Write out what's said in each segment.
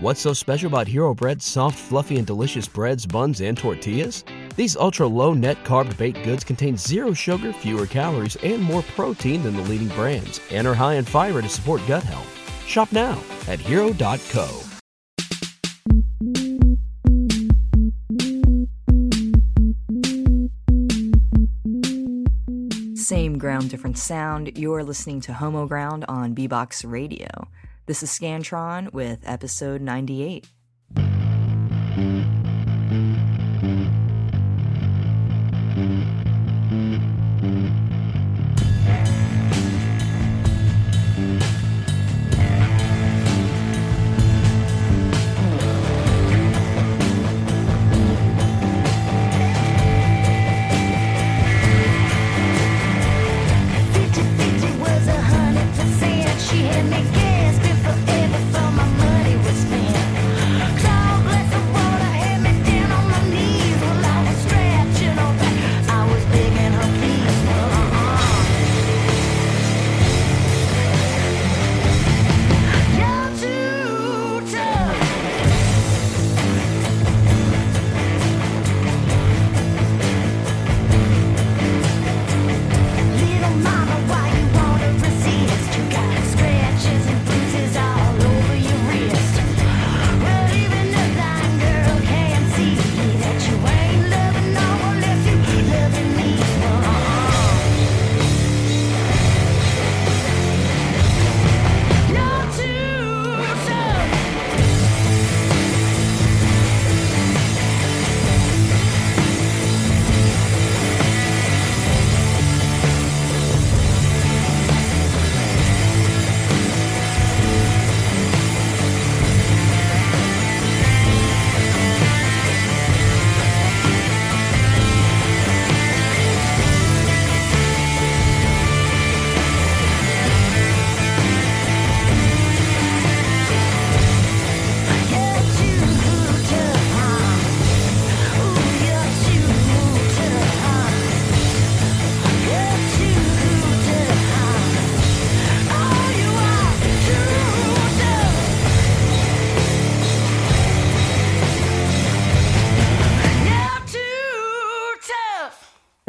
What's so special about Hero Bread's soft, fluffy, and delicious breads, buns, and tortillas? These ultra low net carb baked goods contain zero sugar, fewer calories, and more protein than the leading brands, and are high in fiber to support gut health. Shop now at hero.co. Same ground, different sound. You're listening to Homo Ground on Bebox Radio. This is Scantron with episode 98.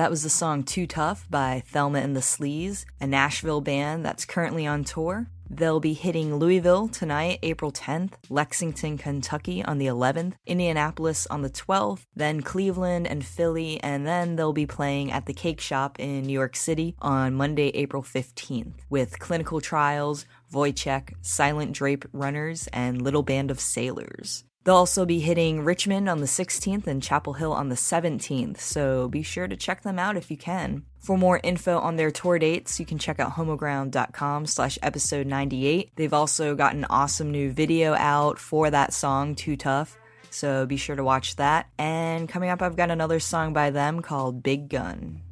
That was the song Too Tough by Thelma and the Sleaze, a Nashville band that's currently on tour. They'll be hitting Louisville tonight, April 10th, Lexington, Kentucky on the 11th, Indianapolis on the 12th, then Cleveland and Philly, and then they'll be playing at the Cake Shop in New York City on Monday, April 15th, with Clinical Trials, Wojciech, Silent Drape Runners, and Little Band of Sailors. They'll also be hitting Richmond on the 16th and Chapel Hill on the 17th, so be sure to check them out if you can. For more info on their tour dates, you can check out homoground.com slash episode 98. They've also got an awesome new video out for that song, Too Tough, so be sure to watch that. And coming up, I've got another song by them called Big Gun.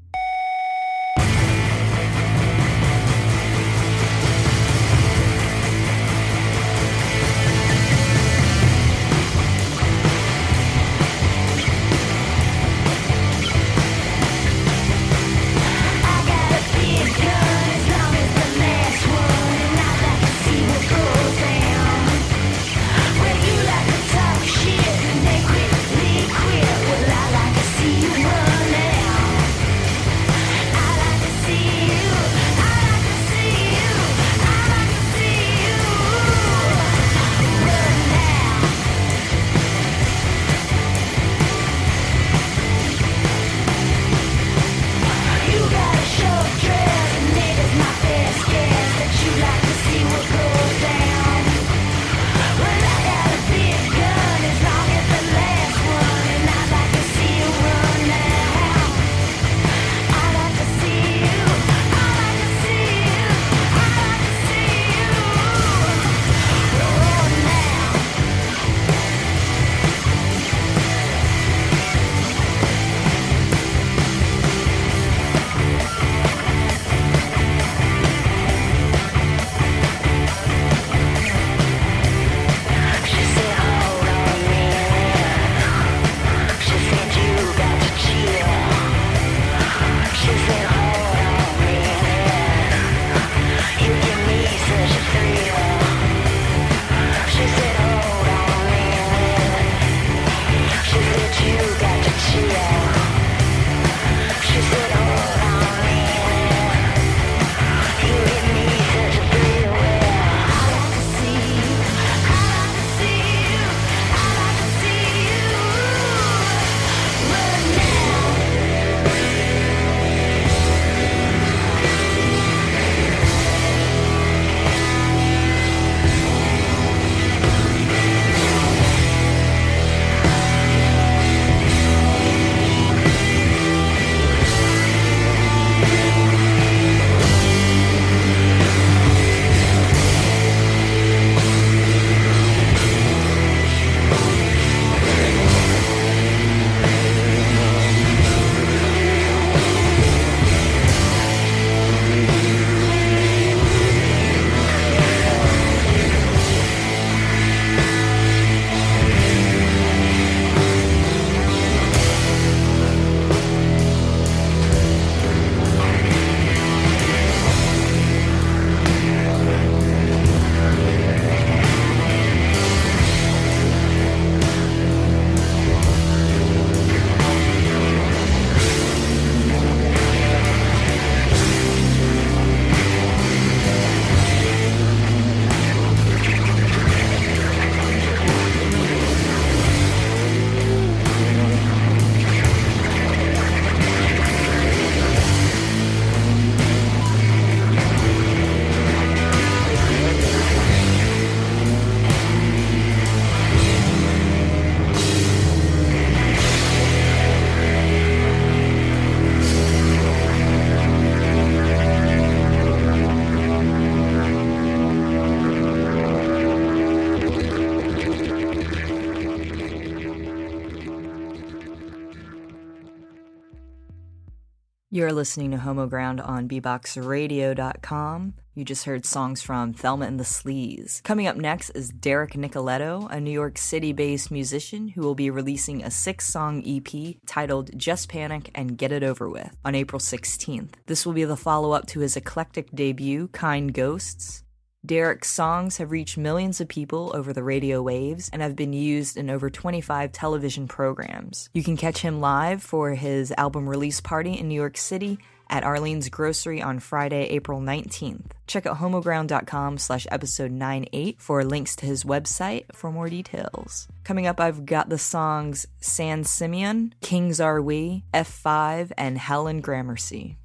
You're listening to Homo Ground on BeboxRadio.com. You just heard songs from Thelma and the Sleaze. Coming up next is Derek Nicoletto, a New York City based musician who will be releasing a six song EP titled Just Panic and Get It Over With on April 16th. This will be the follow up to his eclectic debut, Kind Ghosts. Derek's songs have reached millions of people over the radio waves and have been used in over 25 television programs. You can catch him live for his album release party in New York City at Arlene's Grocery on Friday, April 19th. Check out homoground.com slash episode 98 for links to his website for more details. Coming up, I've got the songs San Simeon, Kings Are We, F5, and Helen Gramercy.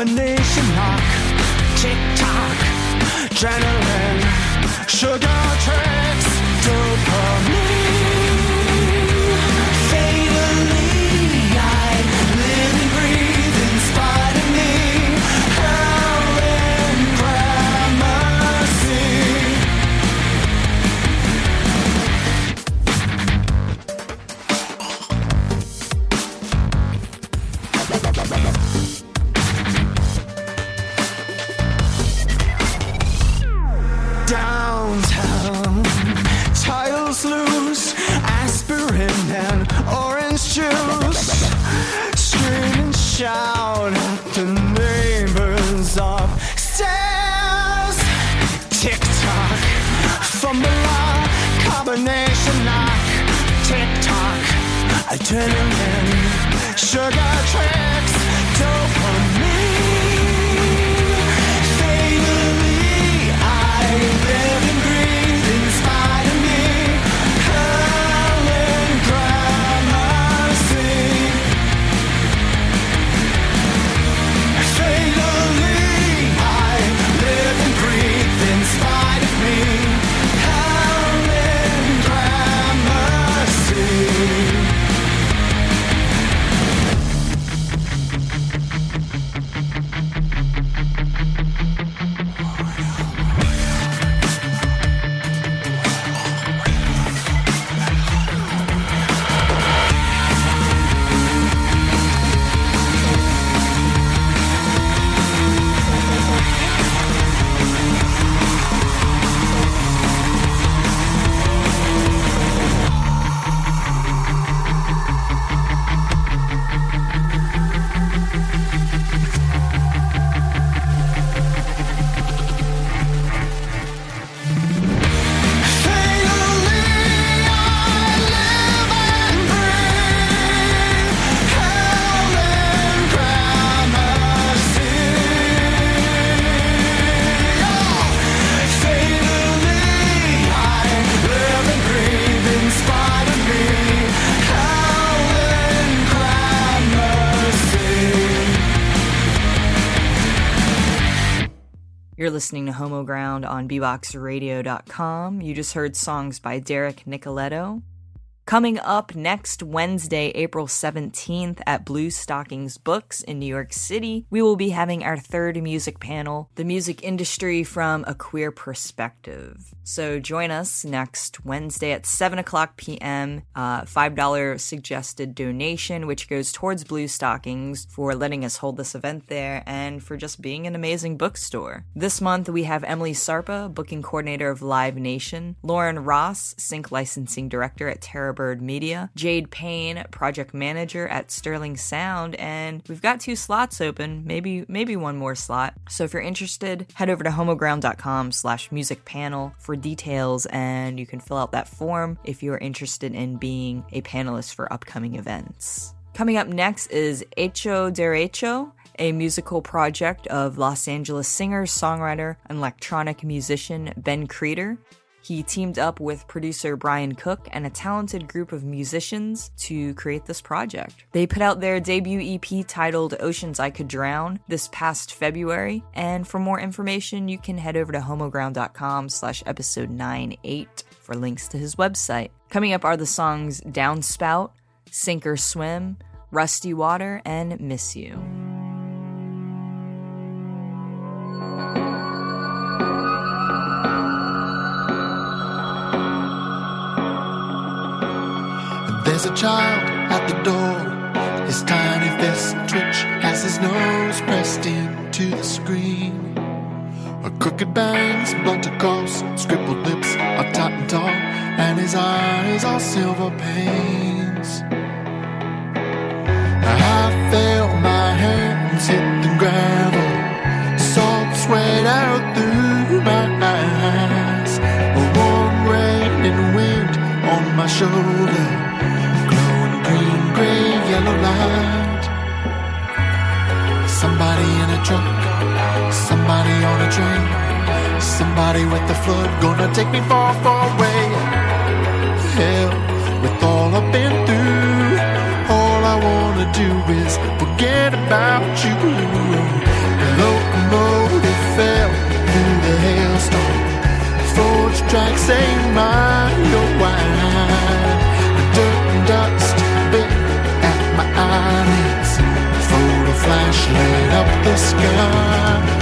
combination lock, tick tock, adrenaline, sugar tricks. turning. Sugar. Ground on bboxradio.com. You just heard songs by Derek Nicoletto, Coming up next Wednesday, April 17th at Blue Stockings Books in New York City, we will be having our third music panel, The Music Industry from a Queer Perspective. So join us next Wednesday at 7 o'clock p.m. Uh, $5 suggested donation, which goes towards Blue Stockings for letting us hold this event there and for just being an amazing bookstore. This month we have Emily Sarpa, booking coordinator of Live Nation, Lauren Ross, sync licensing director at Media, Jade Payne, project manager at Sterling Sound, and we've got two slots open, maybe maybe one more slot. So if you're interested, head over to homoground.com slash music panel for details and you can fill out that form if you're interested in being a panelist for upcoming events. Coming up next is Hecho Derecho, a musical project of Los Angeles singer, songwriter, and electronic musician Ben Creeder. He teamed up with producer Brian Cook and a talented group of musicians to create this project. They put out their debut EP titled Oceans I Could Drown this past February, and for more information, you can head over to homoground.com slash episode 98 for links to his website. Coming up are the songs Downspout, Sink or Swim, Rusty Water, and Miss You. Child at the door. His tiny fist twitch as his nose pressed into the screen. A crooked bangs, blunted coughs, scribbled lips are tight and tall, and his eyes are silver panes. I felt my hands hit the gravel, salt sweat out through my eyes. A warm rain and wind on my shoulder, a truck, somebody on a train, somebody with the flood gonna take me far, far away. Hell, with all I've been through, all I wanna do is forget about you. The locomotive fell through the hailstorm. Forged tracks ain't mine, flash lit up the sky.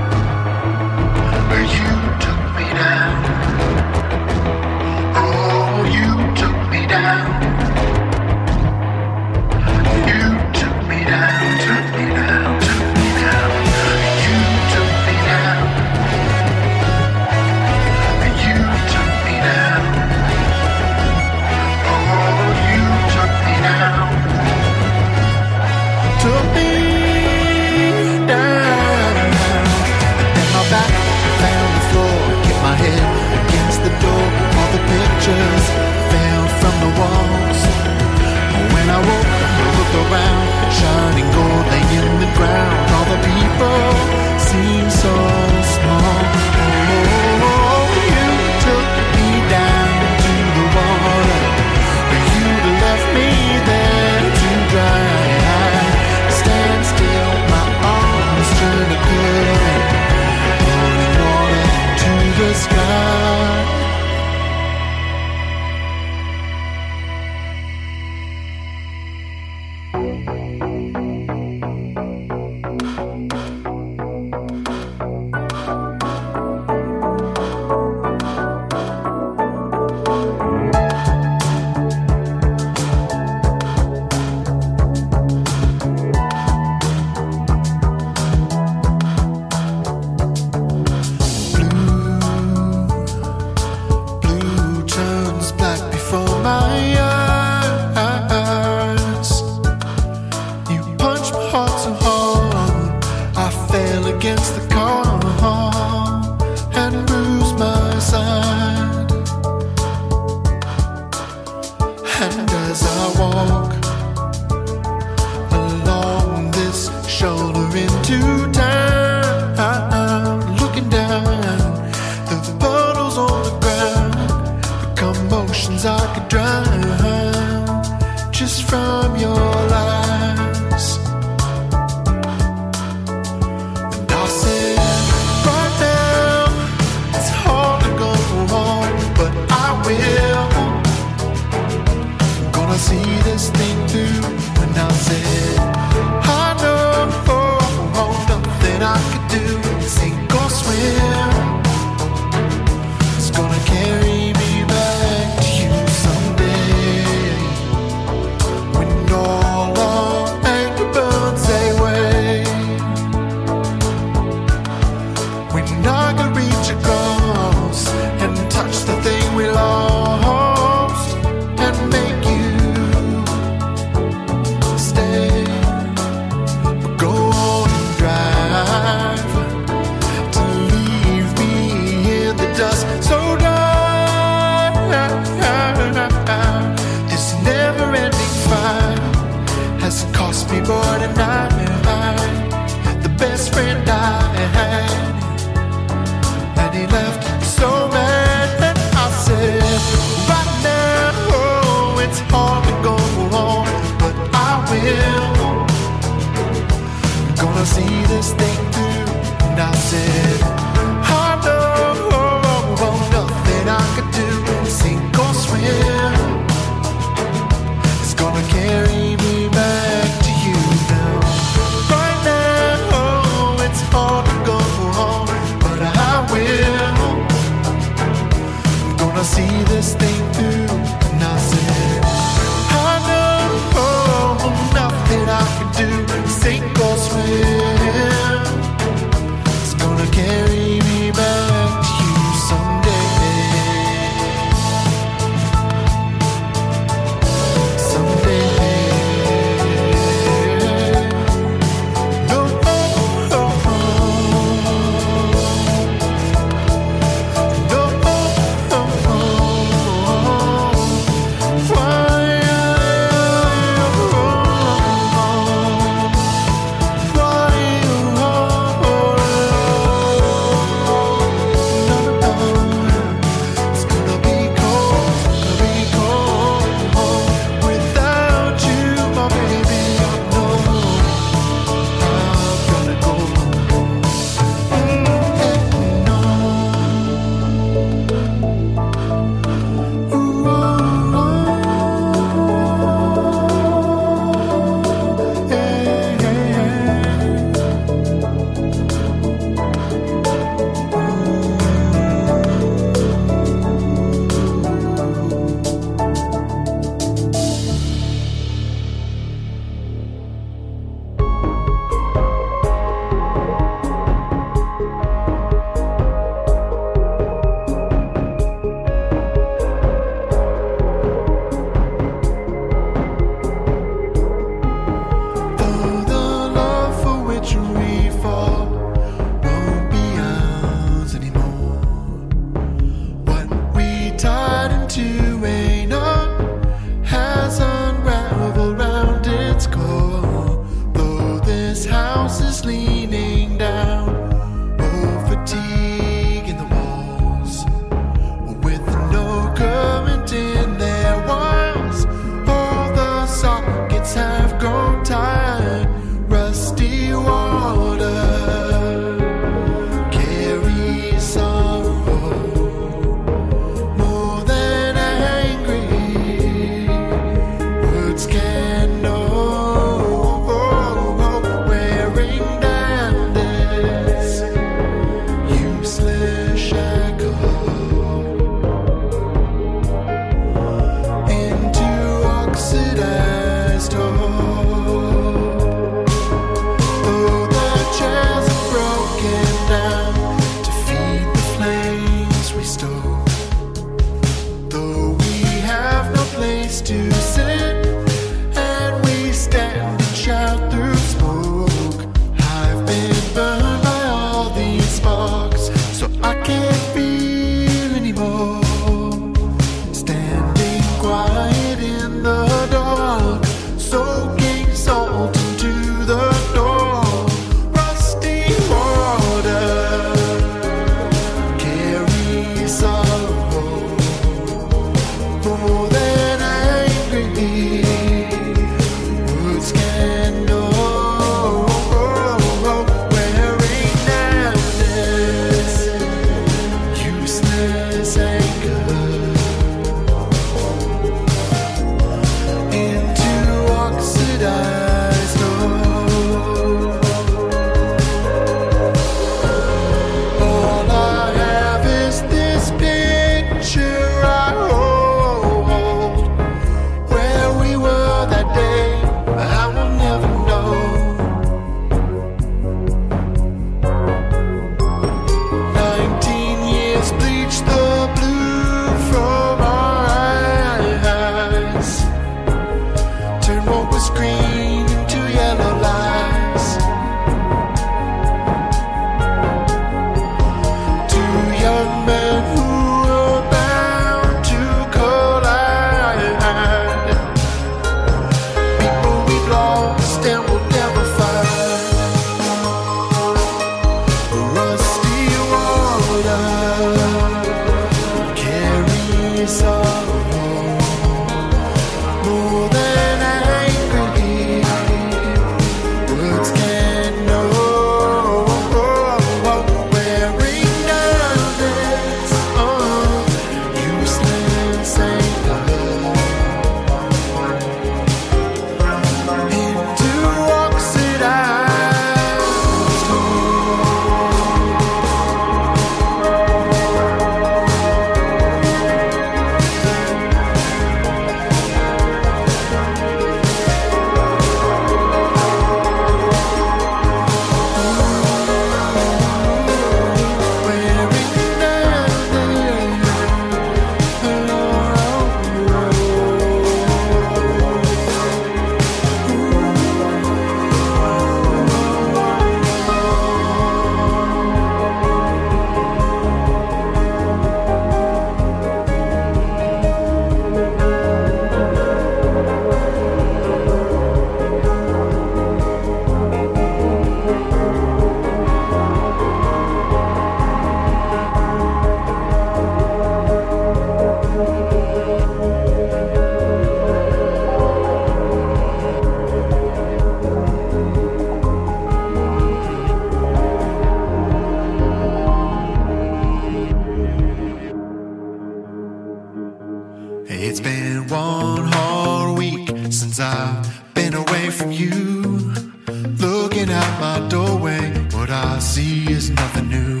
Looking out my doorway, what I see is nothing new.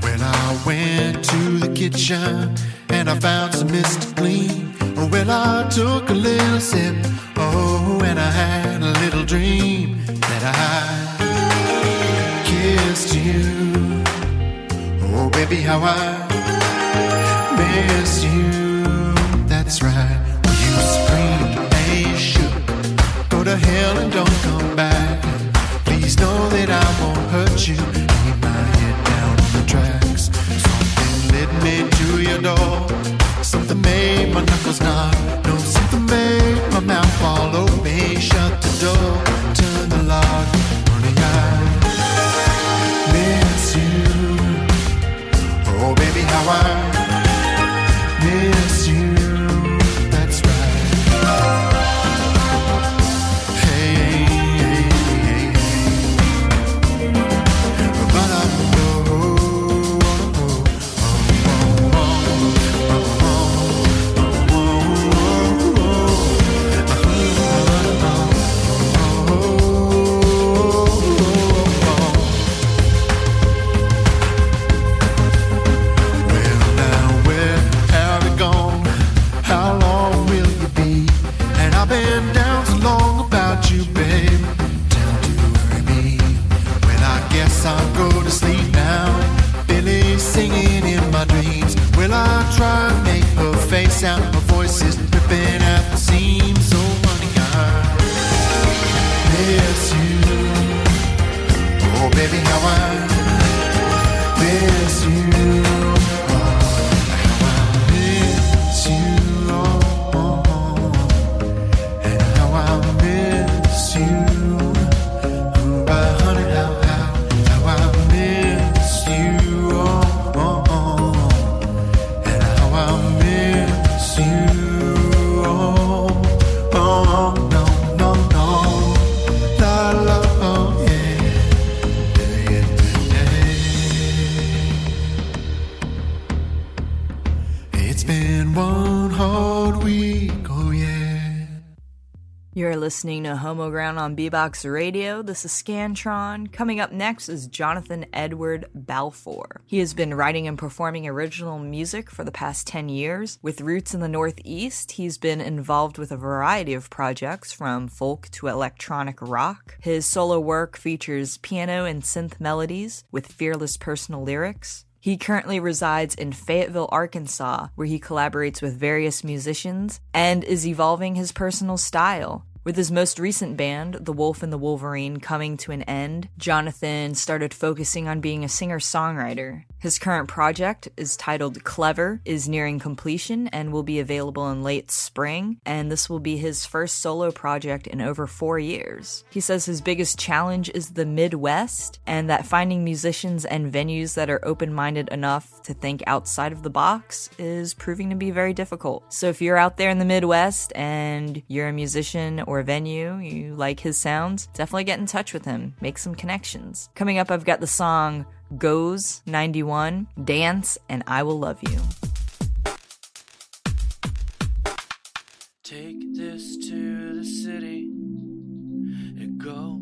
When I went to the kitchen and I found some mist clean. Well, I took a little sip. Oh, and I had a little dream that I kissed you. Oh, baby, how I miss you. That's right. You screamed and shook. Go to hell and don't come listening to Homoground on BBox Radio. This is Scantron. Coming up next is Jonathan Edward Balfour. He has been writing and performing original music for the past 10 years. With roots in the Northeast, he's been involved with a variety of projects from folk to electronic rock. His solo work features piano and synth melodies with fearless personal lyrics. He currently resides in Fayetteville, Arkansas, where he collaborates with various musicians and is evolving his personal style. With his most recent band, The Wolf and the Wolverine, coming to an end, Jonathan started focusing on being a singer songwriter. His current project is titled Clever, is nearing completion, and will be available in late spring, and this will be his first solo project in over four years. He says his biggest challenge is the Midwest, and that finding musicians and venues that are open minded enough to think outside of the box is proving to be very difficult. So if you're out there in the Midwest and you're a musician or venue, you like his sounds, definitely get in touch with him, make some connections. Coming up, I've got the song Goes 91, Dance, and I Will Love You. Take this to the city. It goes,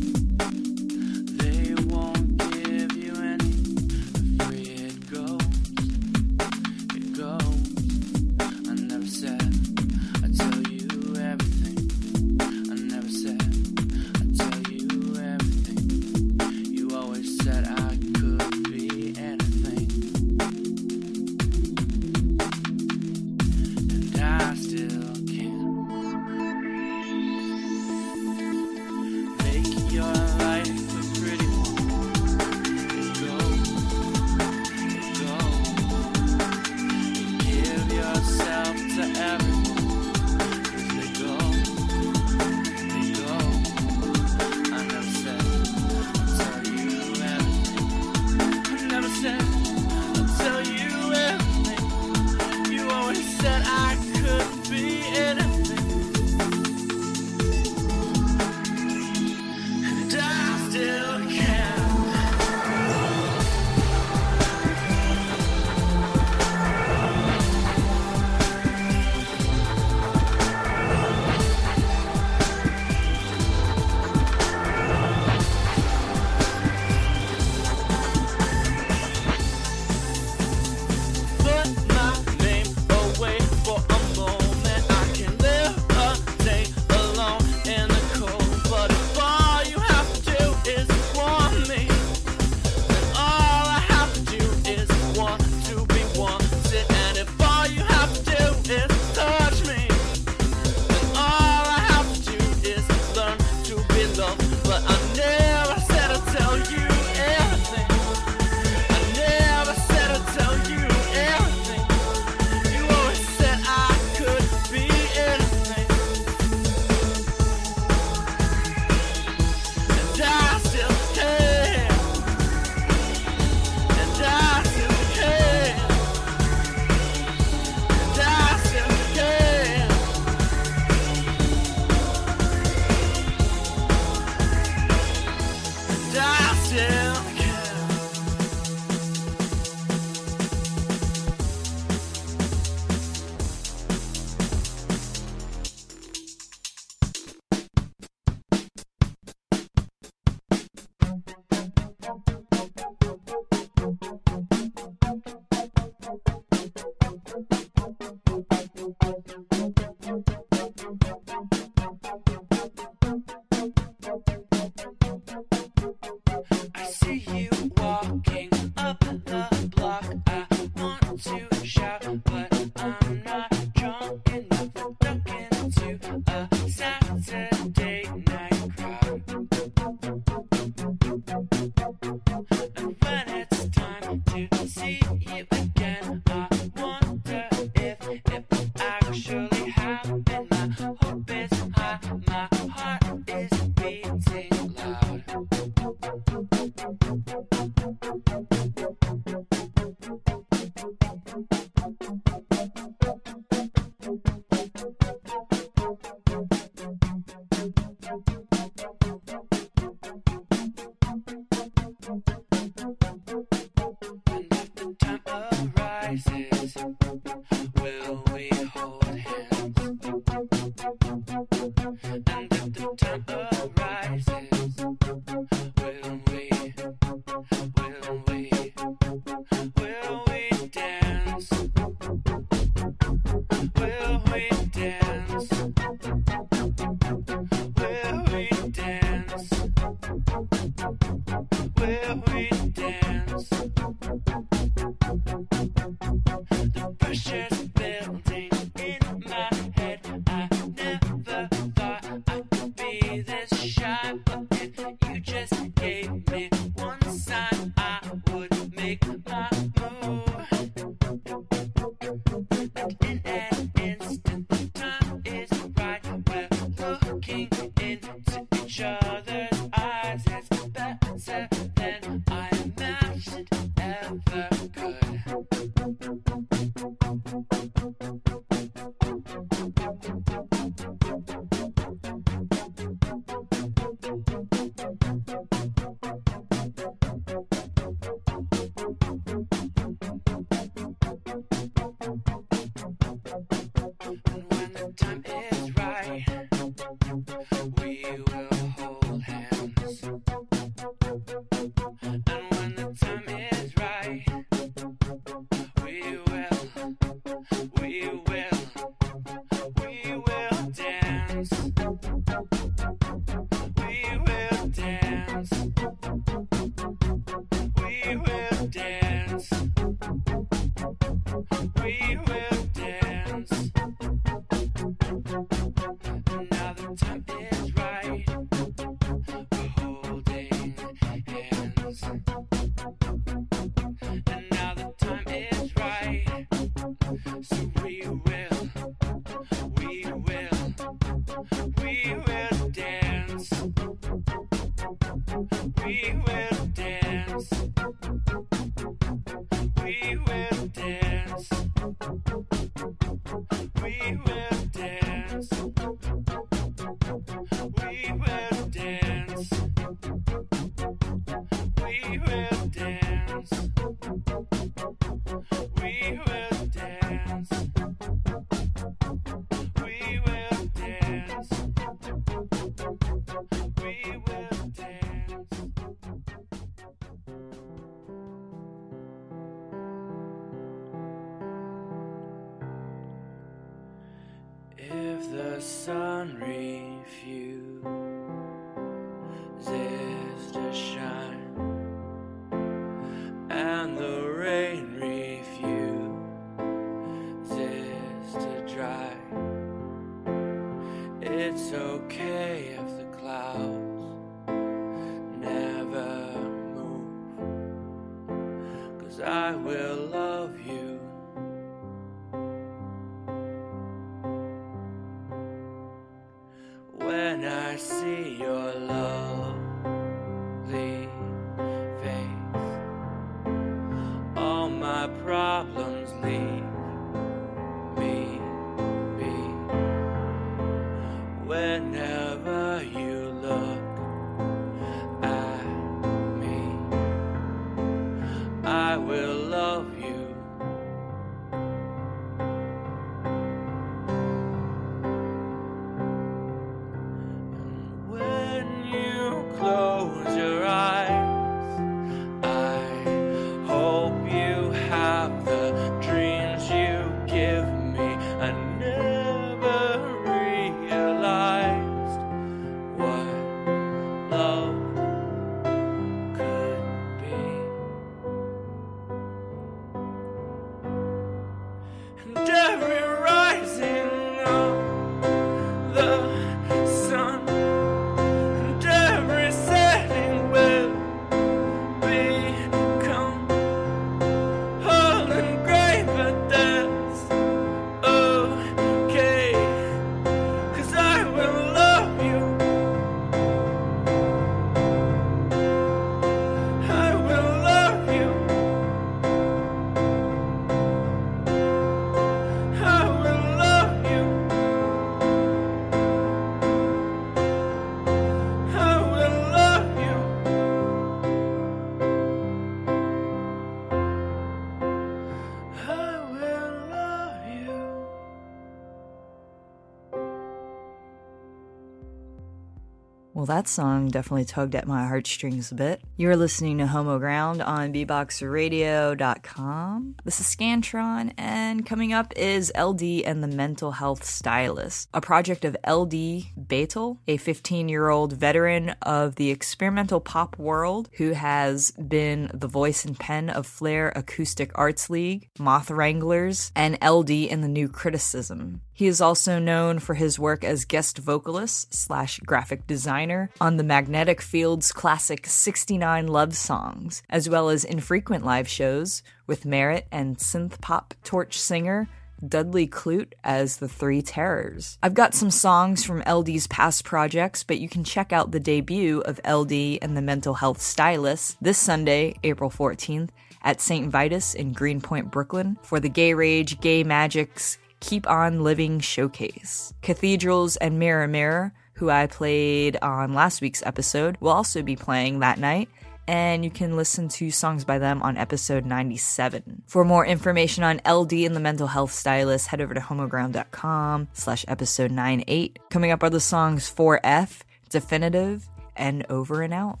Well, that song definitely tugged at my heartstrings a bit. You're listening to Homoground on bboxradio.com. This is Scantron, and coming up is LD and the Mental Health Stylist, a project of LD Beghtol, a 15 year old veteran of the experimental pop world who has been the voice and pen of Flare Acoustic Arts League, Moth Wranglers, and LD in the New Criticism. He is also known for his work as guest vocalist slash graphic designer on the Magnetic Fields classic 69 Love Songs, as well as infrequent live shows with Merritt and synth pop torch singer Dudley Klute as the Three Terrors. I've got some songs from LD's past projects, but you can check out the debut of LD and the Mental Health Stylist this Sunday, April 14th, at St. Vitus in Greenpoint, Brooklyn, for the Gay Rage Gay Magics Keep On Living Showcase. Cathedrals and Mirror Mirror, who I played on last week's episode, will also be playing that night. And you can listen to songs by them on episode 97. For more information on LD and the mental health stylist, head over to homoground.com slash episode 98. Coming up are the songs 4F, Definitive, and Over and Out.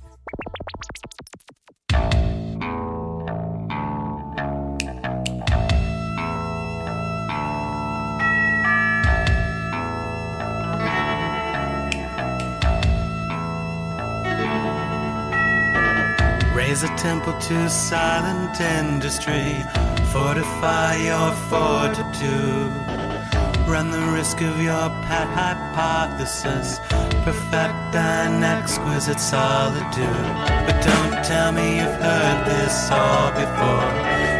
Raise a temple to silent industry. Fortify your fortitude. Run the risk of your pet hypothesis. Perfect an exquisite solitude. But don't tell me you've heard this all before.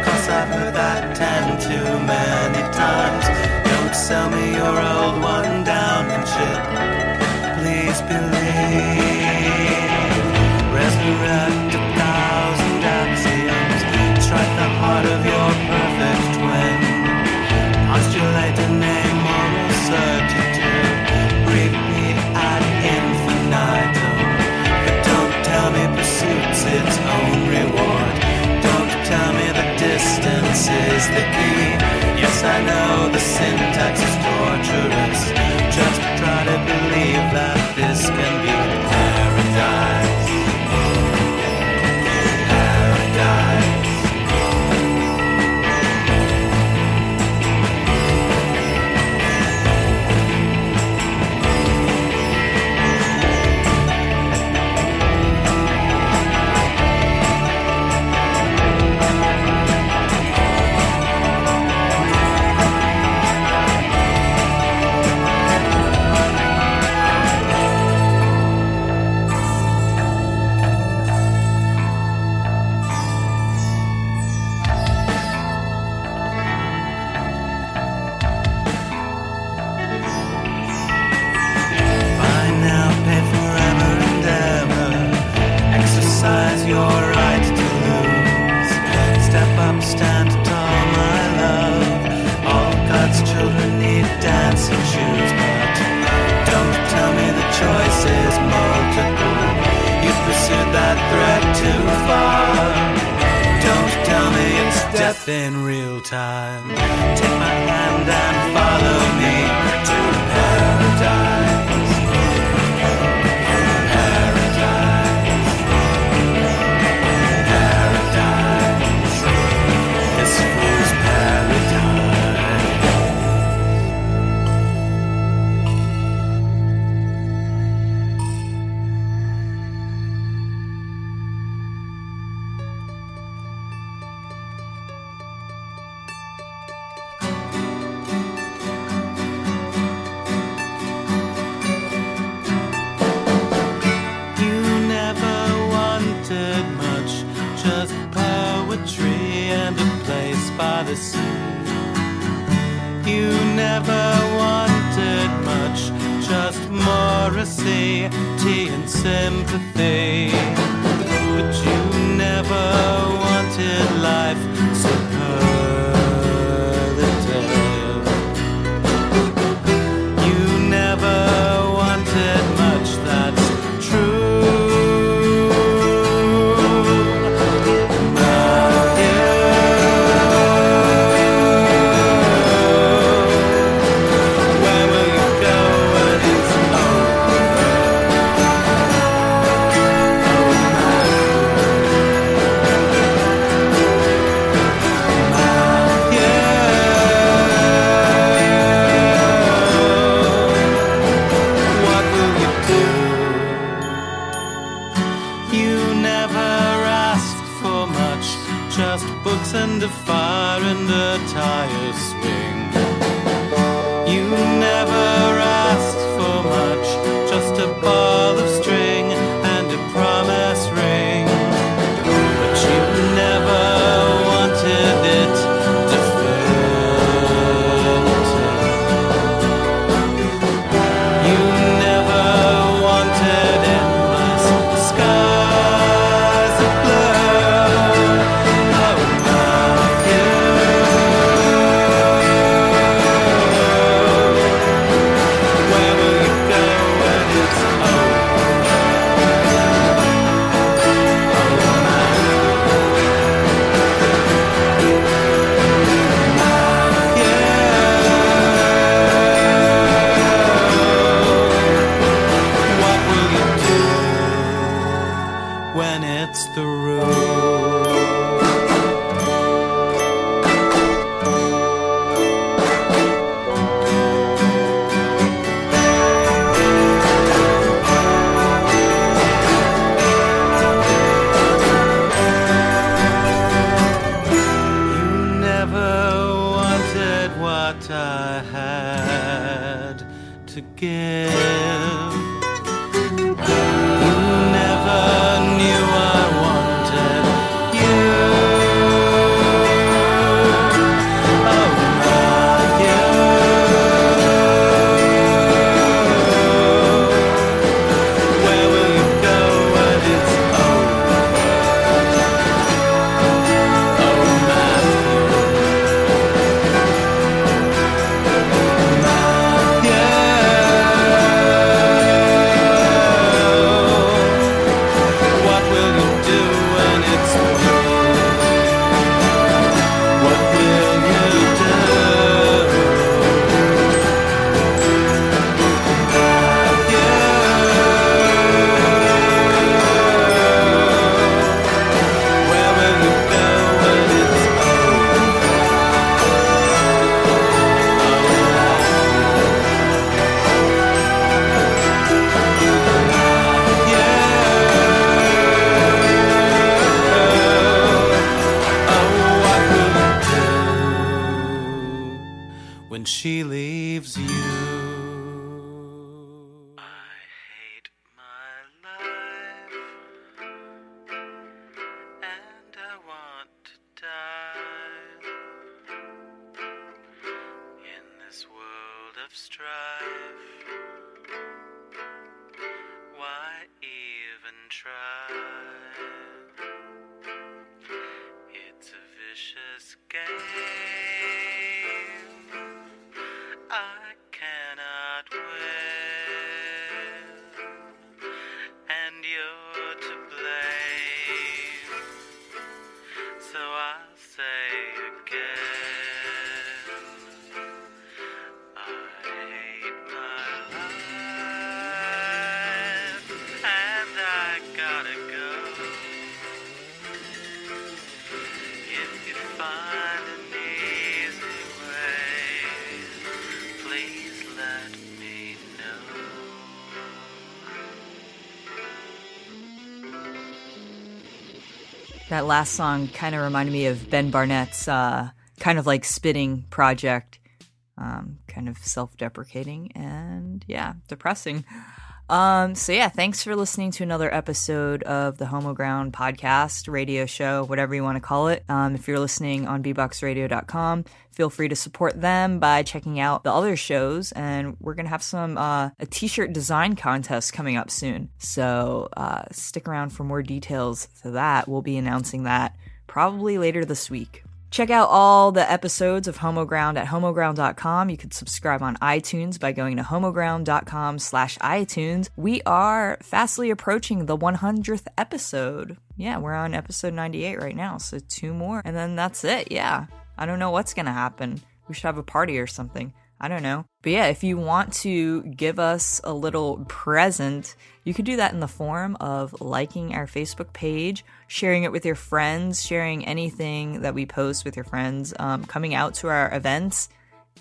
Cause I've heard that ten too many times. Don't sell me your old one down and shit. Please believe. Resurrect The of your perfect twin. Postulate a name moral certitude. Repeat ad infinitum. But don't tell me pursuit's its own reward. Don't tell me the distance is the key. Yes, I know the syntax is torturous. Just try to believe that That last song kind of reminded me of Ben Barnett's uh, kind of like spitting project, um, kind of self deprecating and yeah, depressing. Um, so yeah, thanks for listening to another episode of the Homoground podcast, radio show, whatever you want to call it. Um, if you're listening on bboxradio.com, feel free to support them by checking out the other shows. And we're gonna have some uh, a t-shirt design contest coming up soon. So uh, stick around for more details to that. We'll be announcing that probably later this week. Check out all the episodes of Homoground at homoground.com. You can subscribe on iTunes by going to homoground.com slash iTunes. We are fastly approaching the 100th episode. Yeah, we're on episode 98 right now, so two more. And then that's it, yeah. I don't know what's going to happen. We should have a party or something. I don't know. But yeah, if you want to give us a little present, you could do that in the form of liking our Facebook page, sharing it with your friends, sharing anything that we post with your friends, um, coming out to our events,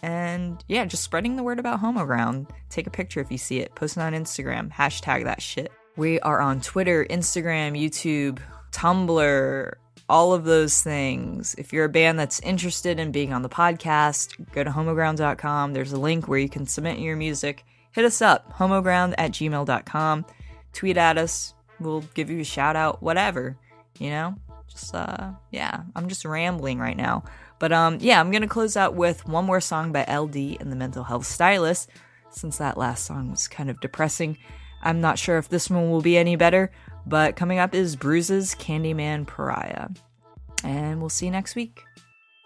and yeah, just spreading the word about Homoground. Take a picture if you see it, post it on Instagram, hashtag that shit. We are on Twitter, Instagram, YouTube, Tumblr, all of those things. If you're a band that's interested in being on the podcast, go to homoground.com. There's a link where you can submit your music. Hit us up, homoground at gmail.com. Tweet at us. We'll give you a shout out, whatever, you know? Just, uh, yeah, I'm just rambling right now. But, um, yeah, I'm gonna close out with one more song by LD and the Mental Health Stylist, since that last song was kind of depressing. I'm not sure if this one will be any better, but coming up is Bruises Candyman Pariah. And we'll see you next week.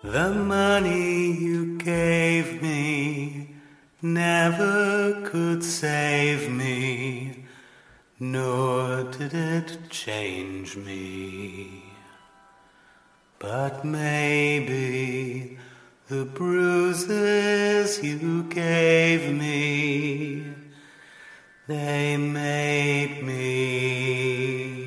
The money you gave me never could save me, nor did it change me. But maybe the bruises you gave me, they made me.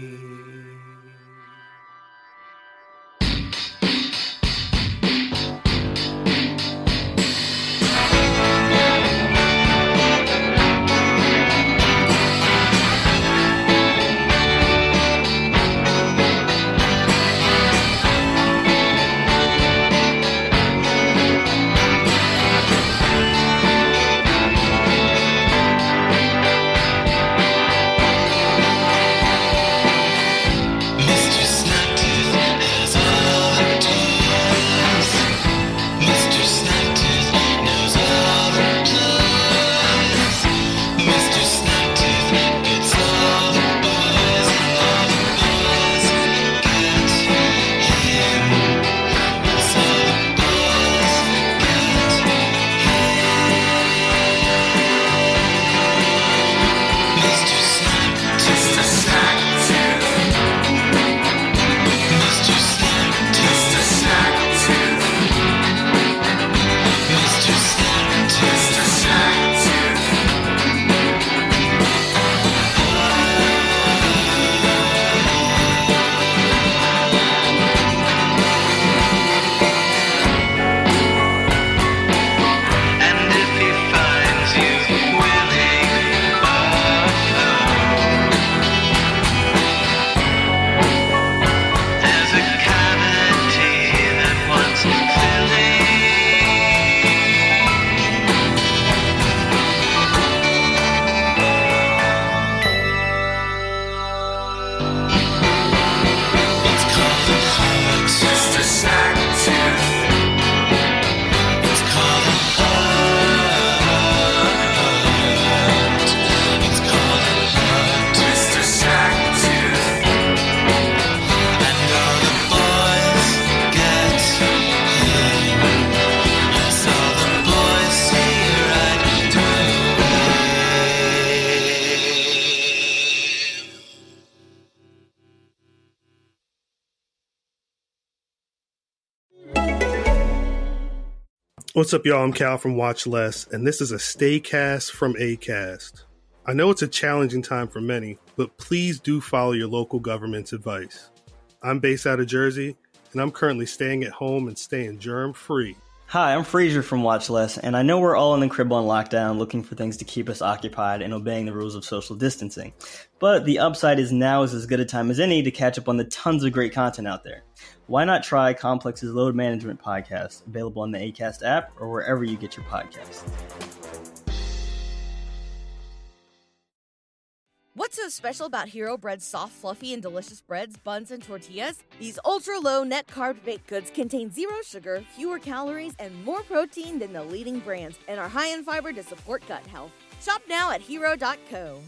What's up, y'all? I'm Cal from Watch Less, and this is a Staycast from Acast. I know it's a challenging time for many, but please do follow your local government's advice. I'm based out of Jersey, and I'm currently staying at home and staying germ free. Hi, I'm Fraser from Watch Less, and I know we're all in the crib on lockdown looking for things to keep us occupied and obeying the rules of social distancing. But the upside is now is as good a time as any to catch up on the tons of great content out there. Why not try Complex's Load Management Podcast, available on the ACAST app or wherever you get your podcasts? What's so special about Hero Bread's soft, fluffy, and delicious breads, buns, and tortillas? These ultra low net carb baked goods contain zero sugar, fewer calories, and more protein than the leading brands, and are high in fiber to support gut health. Shop now at hero.co.